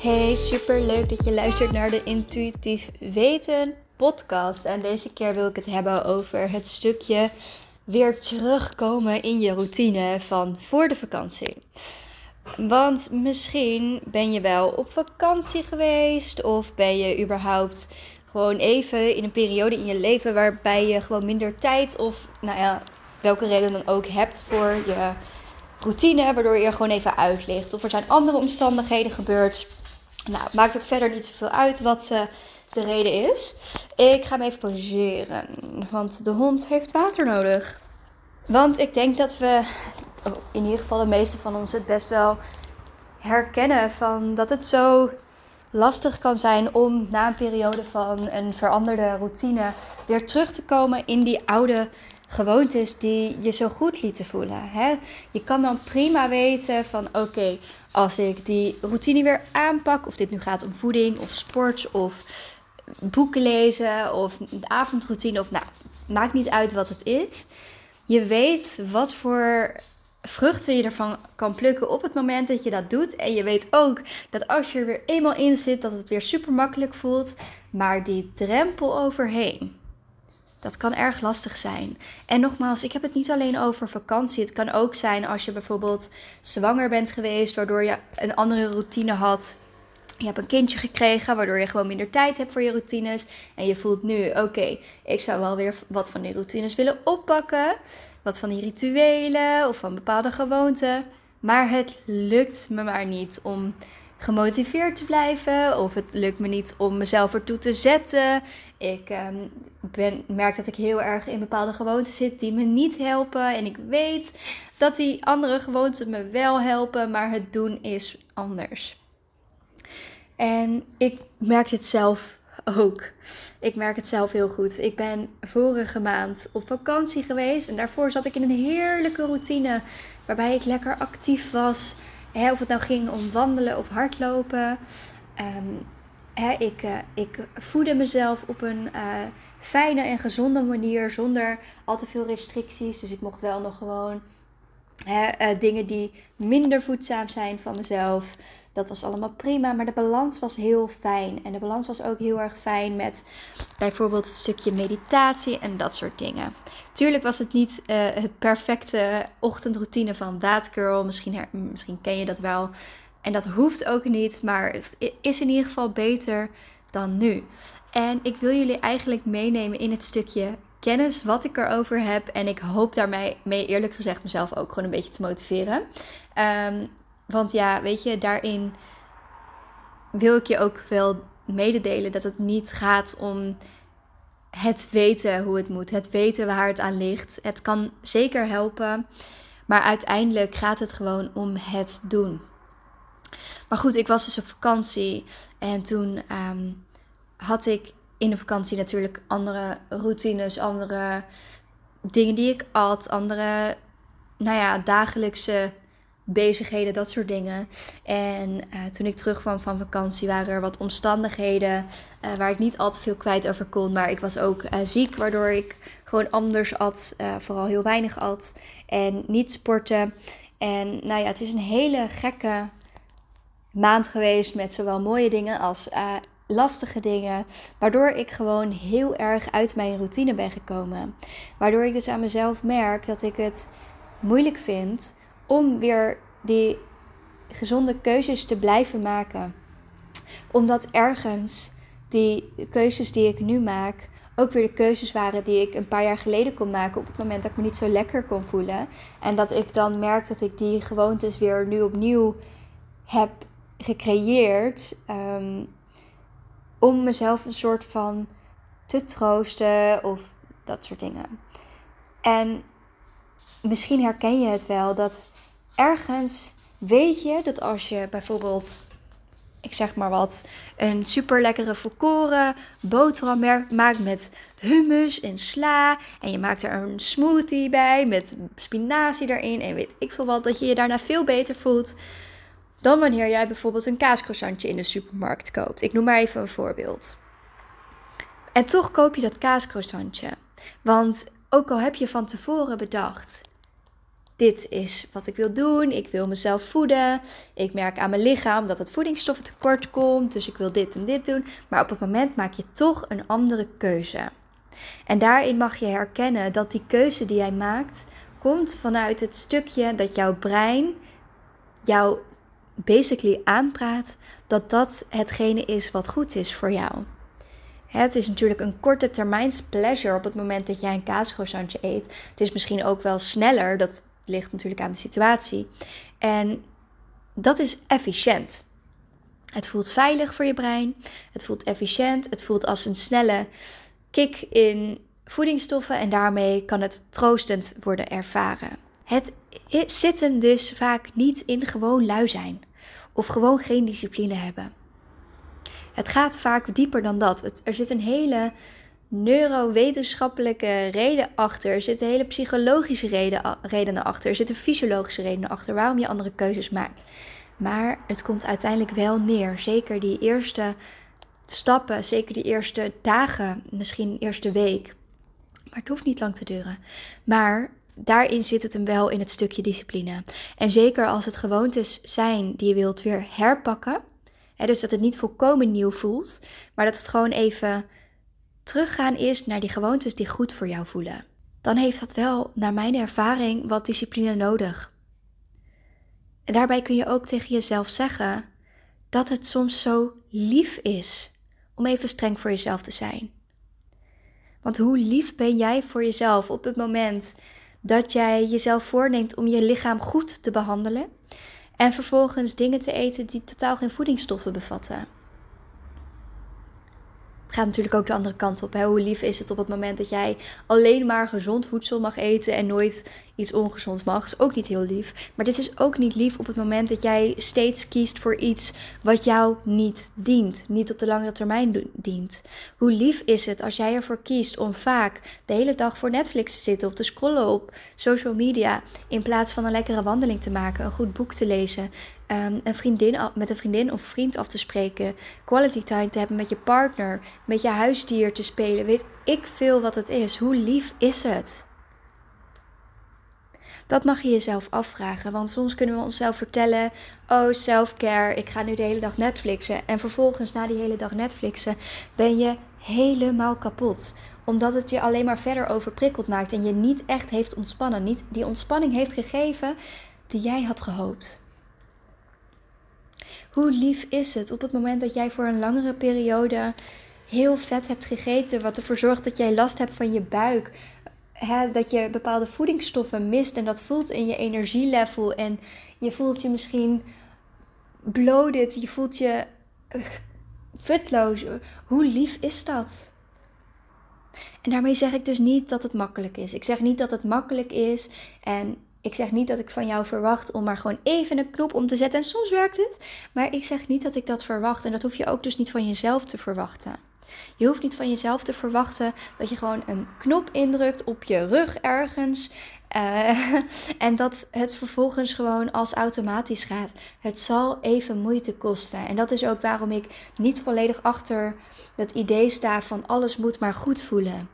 Hey, super leuk dat je luistert naar de Intuïtief Weten podcast. En deze keer wil ik het hebben over het stukje weer terugkomen in je routine van voor de vakantie. Want misschien ben je wel op vakantie geweest of ben je überhaupt gewoon even in een periode in je leven waarbij je gewoon minder tijd of nou ja, welke reden dan ook hebt voor je routine, waardoor je er gewoon even uit ligt. Of er zijn andere omstandigheden gebeurd. Nou, maakt ook verder niet zoveel uit wat eh, de reden is. Ik ga hem even pauzeren, want de hond heeft water nodig. Want ik denk dat we, in ieder geval de meeste van ons, het best wel herkennen van dat het zo lastig kan zijn om na een periode van een veranderde routine weer terug te komen in die oude gewoontes die je zo goed lieten voelen. Hè? Je kan dan prima weten van oké, als ik die routine weer aanpak, of dit nu gaat om voeding of sport of boeken lezen of de avondroutine of nou, maakt niet uit wat het is. Je weet wat voor vruchten je ervan kan plukken op het moment dat je dat doet. En je weet ook dat als je er weer eenmaal in zit, dat het weer super makkelijk voelt. Maar die drempel overheen, dat kan erg lastig zijn. En nogmaals, ik heb het niet alleen over vakantie. Het kan ook zijn als je bijvoorbeeld zwanger bent geweest, waardoor je een andere routine had. Je hebt een kindje gekregen, waardoor je gewoon minder tijd hebt voor je routines. En je voelt nu, oké, ik zou wel weer wat van die routines willen oppakken. Wat van die rituelen of van bepaalde gewoonten. Maar het lukt me maar niet om gemotiveerd te blijven. Of het lukt me niet om mezelf ertoe te zetten. Ik ehm, ben, merk dat ik heel erg in bepaalde gewoonten zit die me niet helpen. En ik weet dat die andere gewoonten me wel helpen, maar het doen is anders. En ik merk dit zelf ook. Ik merk het zelf heel goed. Ik ben vorige maand op vakantie geweest en daarvoor zat ik in een heerlijke routine waarbij ik lekker actief was. Of het nou ging om wandelen of hardlopen. Ehm, ik, uh, ik voedde mezelf op een uh, fijne en gezonde manier zonder al te veel restricties. Dus ik mocht wel nog gewoon uh, dingen die minder voedzaam zijn van mezelf. Dat was allemaal prima, maar de balans was heel fijn. En de balans was ook heel erg fijn met bijvoorbeeld het stukje meditatie en dat soort dingen. Tuurlijk was het niet uh, het perfecte ochtendroutine van That Girl. Misschien, misschien ken je dat wel. En dat hoeft ook niet, maar het is in ieder geval beter dan nu. En ik wil jullie eigenlijk meenemen in het stukje kennis wat ik erover heb. En ik hoop daarmee mee eerlijk gezegd mezelf ook gewoon een beetje te motiveren. Um, want ja, weet je, daarin wil ik je ook wel mededelen dat het niet gaat om het weten hoe het moet, het weten waar het aan ligt. Het kan zeker helpen, maar uiteindelijk gaat het gewoon om het doen. Maar goed, ik was dus op vakantie en toen um, had ik in de vakantie natuurlijk andere routines, andere dingen die ik at, andere, nou ja, dagelijkse bezigheden, dat soort dingen. En uh, toen ik terugkwam van vakantie waren er wat omstandigheden uh, waar ik niet al te veel kwijt over kon. Maar ik was ook uh, ziek, waardoor ik gewoon anders at, vooral heel weinig at en niet sporten. En nou ja, het is een hele gekke maand geweest met zowel mooie dingen als lastige dingen. Waardoor ik gewoon heel erg uit mijn routine ben gekomen. Waardoor ik dus aan mezelf merk dat ik het moeilijk vind om weer die gezonde keuzes te blijven maken. Omdat ergens die keuzes die ik nu maak ook weer de keuzes waren die ik een paar jaar geleden kon maken op het moment dat ik me niet zo lekker kon voelen. En dat ik dan merk dat ik die gewoontes weer nu opnieuw heb gecreëerd. Um, om mezelf een soort van te troosten of dat soort dingen. En misschien herken je het wel dat ergens weet je dat als je bijvoorbeeld, ik zeg maar wat, een super lekkere volkoren boterham maakt met hummus en sla. En je maakt er een smoothie bij met spinazie erin en weet ik veel wat. Dat je je daarna veel beter voelt dan wanneer jij bijvoorbeeld een kaascroissantje in de supermarkt koopt. Ik noem maar even een voorbeeld. En toch koop je dat kaascroissantje. Want Ook al heb je van tevoren bedacht, dit is wat ik wil doen. Ik wil mezelf voeden. Ik merk aan mijn lichaam dat het voedingsstoffen tekort komt. Dus ik wil dit en dit doen. Maar op het moment maak je toch een andere keuze. En daarin mag je herkennen dat die keuze die jij maakt, komt vanuit het stukje dat jouw brein jou basically aanpraat dat dat hetgene is wat goed is voor jou. Het is natuurlijk een korte termijns pleasure op het moment dat jij een kaascroissantje eet. Het is misschien ook wel sneller, dat ligt natuurlijk aan de situatie. En dat is efficiënt. Het voelt veilig voor je brein, het voelt efficiënt, het voelt als een snelle kick in voedingsstoffen en daarmee kan het troostend worden ervaren. Het zit hem dus vaak niet in gewoon lui zijn of gewoon geen discipline hebben. Het gaat vaak dieper dan dat. er zit een hele neurowetenschappelijke reden achter. Er zitten hele psychologische reden, redenen achter. Er zitten fysiologische redenen achter waarom je andere keuzes maakt. Maar het komt uiteindelijk wel neer. Zeker die eerste stappen, zeker die eerste dagen, misschien eerste week. Maar het hoeft niet lang te duren. Maar daarin zit het hem wel in het stukje discipline. En zeker als het gewoontes zijn die je wilt weer herpakken. Hè, dus dat het niet volkomen nieuw voelt, maar dat het gewoon even teruggaan is naar die gewoontes die goed voor jou voelen. Dan heeft dat wel, naar mijn ervaring, wat discipline nodig. En daarbij kun je ook tegen jezelf zeggen dat het soms zo lief is om even streng voor jezelf te zijn. Want hoe lief ben jij voor jezelf op het moment dat jij jezelf voorneemt om je lichaam goed te behandelen en vervolgens dingen te eten die totaal geen voedingsstoffen bevatten? Het gaat natuurlijk ook de andere kant op. Hoe lief is het op het moment dat jij alleen maar gezond voedsel mag eten en nooit iets ongezonds mag? Is ook niet heel lief. Maar dit is ook niet lief op het moment dat jij steeds kiest voor iets wat jou niet dient, niet op de langere termijn dient. Hoe lief is het als jij ervoor kiest om vaak de hele dag voor Netflix te zitten of te scrollen op social media in plaats van een lekkere wandeling te maken, een goed boek te lezen, um, een vriendin, met een vriendin of vriend af te spreken, quality time te hebben met je partner, met je huisdier te spelen. Weet ik veel wat het is. Hoe lief is het? Dat mag je jezelf afvragen, want soms kunnen we onszelf vertellen: Oh, self-care, ik ga nu de hele dag Netflixen. En vervolgens, na die hele dag Netflixen, ben je helemaal kapot omdat het je alleen maar verder overprikkeld maakt en je niet echt heeft ontspannen. Niet die ontspanning heeft gegeven die jij had gehoopt. Hoe lief is het op het moment dat jij voor een langere periode heel vet hebt gegeten, wat ervoor zorgt dat jij last hebt van je buik, dat je bepaalde voedingsstoffen mist en dat voelt in je energielevel en je voelt je misschien bloated, je voelt je uh, futloos. Hoe lief is dat? En daarmee zeg ik dus niet dat het makkelijk is. Ik zeg niet dat het makkelijk is en ik zeg niet dat ik van jou verwacht om maar gewoon even een knop om te zetten. En soms werkt het. Maar ik zeg niet dat ik dat verwacht. En dat hoef je ook dus niet van jezelf te verwachten. Je hoeft niet van jezelf te verwachten dat je gewoon een knop indrukt op je rug ergens. Uh, en dat het vervolgens gewoon als automatisch gaat. Het zal even moeite kosten. En dat is ook waarom ik niet volledig achter het idee sta van alles moet maar goed voelen.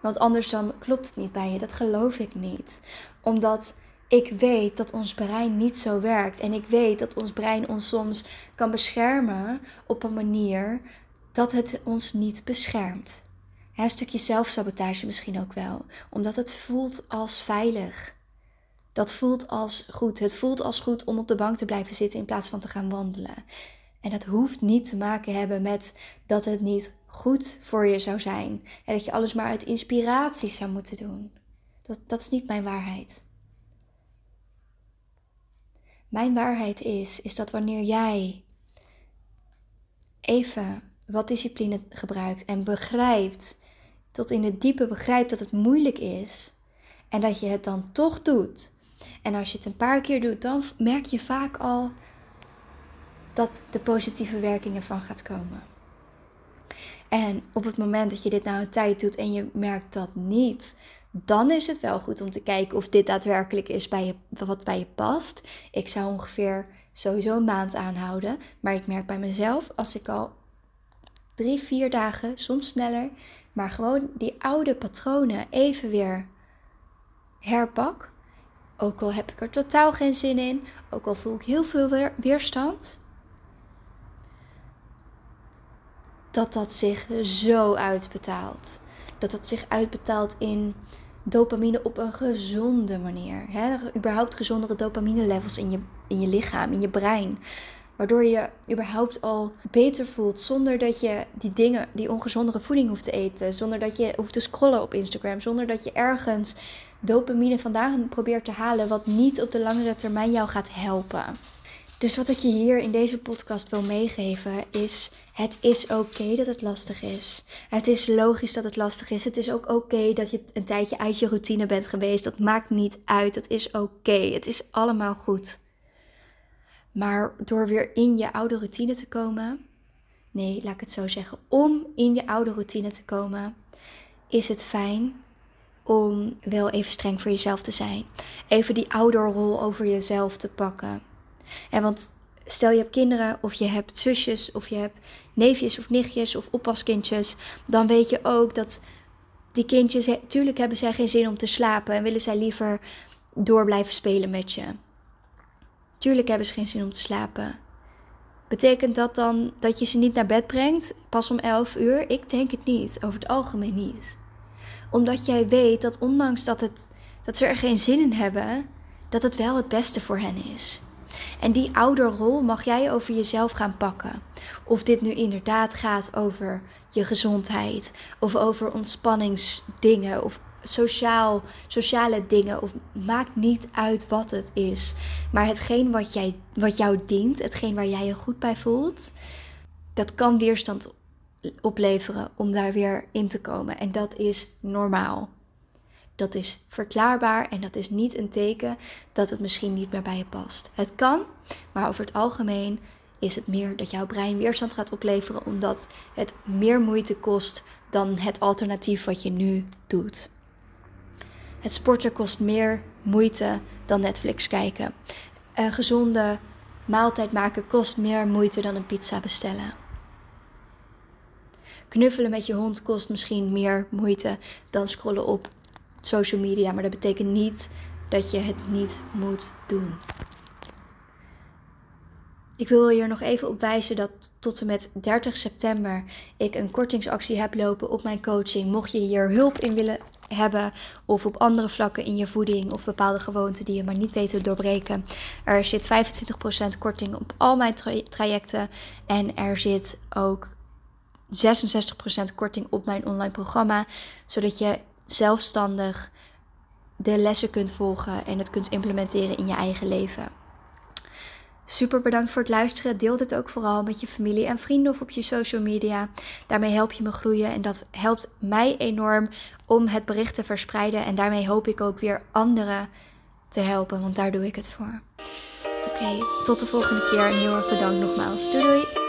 Want anders dan klopt het niet bij je. Dat geloof ik niet. Omdat ik weet dat ons brein niet zo werkt. En ik weet dat ons brein ons soms kan beschermen op een manier dat het ons niet beschermt. een stukje zelfsabotage misschien ook wel. Omdat het voelt als veilig. Dat voelt als goed. Het voelt als goed om op de bank te blijven zitten in plaats van te gaan wandelen. En dat hoeft niet te maken hebben met dat het niet goed voor je zou zijn. En dat je alles maar uit inspiratie zou moeten doen. Dat, dat is niet mijn waarheid. Mijn waarheid is, is dat wanneer jij even wat discipline gebruikt en begrijpt, tot in het diepe begrijpt dat het moeilijk is en dat je het dan toch doet. En als je het een paar keer doet, dan merk je vaak al dat de positieve werking ervan gaat komen. En op het moment dat je dit nou een tijd doet en je merkt dat niet, dan is het wel goed om te kijken of dit daadwerkelijk is bij je, wat bij je past. Ik zou ongeveer sowieso een maand aanhouden. Maar ik merk bij mezelf, als ik al drie, vier dagen, soms sneller, maar gewoon die oude patronen even weer herpak. Ook al heb ik er totaal geen zin in, ook al voel ik heel veel weer, weerstand. Dat dat zich zo uitbetaalt. Dat dat zich uitbetaalt in dopamine op een gezonde manier. Hè? Überhaupt gezondere dopamine levels in je, in je lichaam, in je brein. Waardoor je überhaupt al beter voelt zonder dat je die dingen, die ongezondere voeding hoeft te eten. Zonder dat je hoeft te scrollen op Instagram. Zonder dat je ergens dopamine vandaan probeert te halen wat niet op de langere termijn jou gaat helpen. Dus wat ik je hier in deze podcast wil meegeven is: het is oké dat het lastig is. Het is logisch dat het lastig is. Het is ook oké dat je een tijdje uit je routine bent geweest. Dat maakt niet uit. Het is oké. Het is allemaal goed. Maar door weer in je oude routine te komen. Nee, laat ik het zo zeggen. Om in je oude routine te komen, is het fijn om wel even streng voor jezelf te zijn. Even die ouderrol over jezelf te pakken. En want stel je hebt kinderen of je hebt zusjes of je hebt neefjes of nichtjes of oppaskindjes, dan weet je ook dat die kindjes, tuurlijk hebben zij geen zin om te slapen en willen zij liever door blijven spelen met je. Tuurlijk hebben ze geen zin om te slapen. Betekent dat dan dat je ze niet naar bed brengt, pas om 11 uur? Ik denk het niet, over het algemeen niet. Omdat jij weet dat ondanks dat, het, dat ze er geen zin in hebben, dat het wel het beste voor hen is. En die ouderrol mag jij over jezelf gaan pakken. Of dit nu inderdaad gaat over je gezondheid, of over ontspanningsdingen, of sociaal, sociale dingen. Of maakt niet uit wat het is. Maar hetgeen wat, jij, wat jou dient, hetgeen waar jij je goed bij voelt, dat kan weerstand opleveren om daar weer in te komen. En dat is normaal. Dat is verklaarbaar en dat is niet een teken dat het misschien niet meer bij je past. Het kan, maar over het algemeen is het meer dat jouw brein weerstand gaat opleveren omdat het meer moeite kost dan het alternatief wat je nu doet. Het sporten kost meer moeite dan Netflix kijken. Een gezonde maaltijd maken kost meer moeite dan een pizza bestellen. Knuffelen met je hond kost misschien meer moeite dan scrollen op social media, maar dat betekent niet dat je het niet moet doen. Ik wil hier nog even op wijzen dat tot en met 30 september ik een kortingsactie heb lopen op mijn coaching. Mocht je hier hulp in willen hebben of op andere vlakken in je voeding of bepaalde gewoonten die je maar niet weet te doorbreken. Er zit 25% korting op al mijn trajecten en er zit ook 66% korting op mijn online programma, zodat je zelfstandig de lessen kunt volgen en het kunt implementeren in je eigen leven. Super bedankt voor het luisteren. Deel dit ook vooral met je familie en vrienden of op je social media. Daarmee help je me groeien en dat helpt mij enorm om het bericht te verspreiden. En daarmee hoop ik ook weer anderen te helpen, want daar doe ik het voor. Oké, tot de volgende keer en heel erg bedankt nogmaals. Doei doei!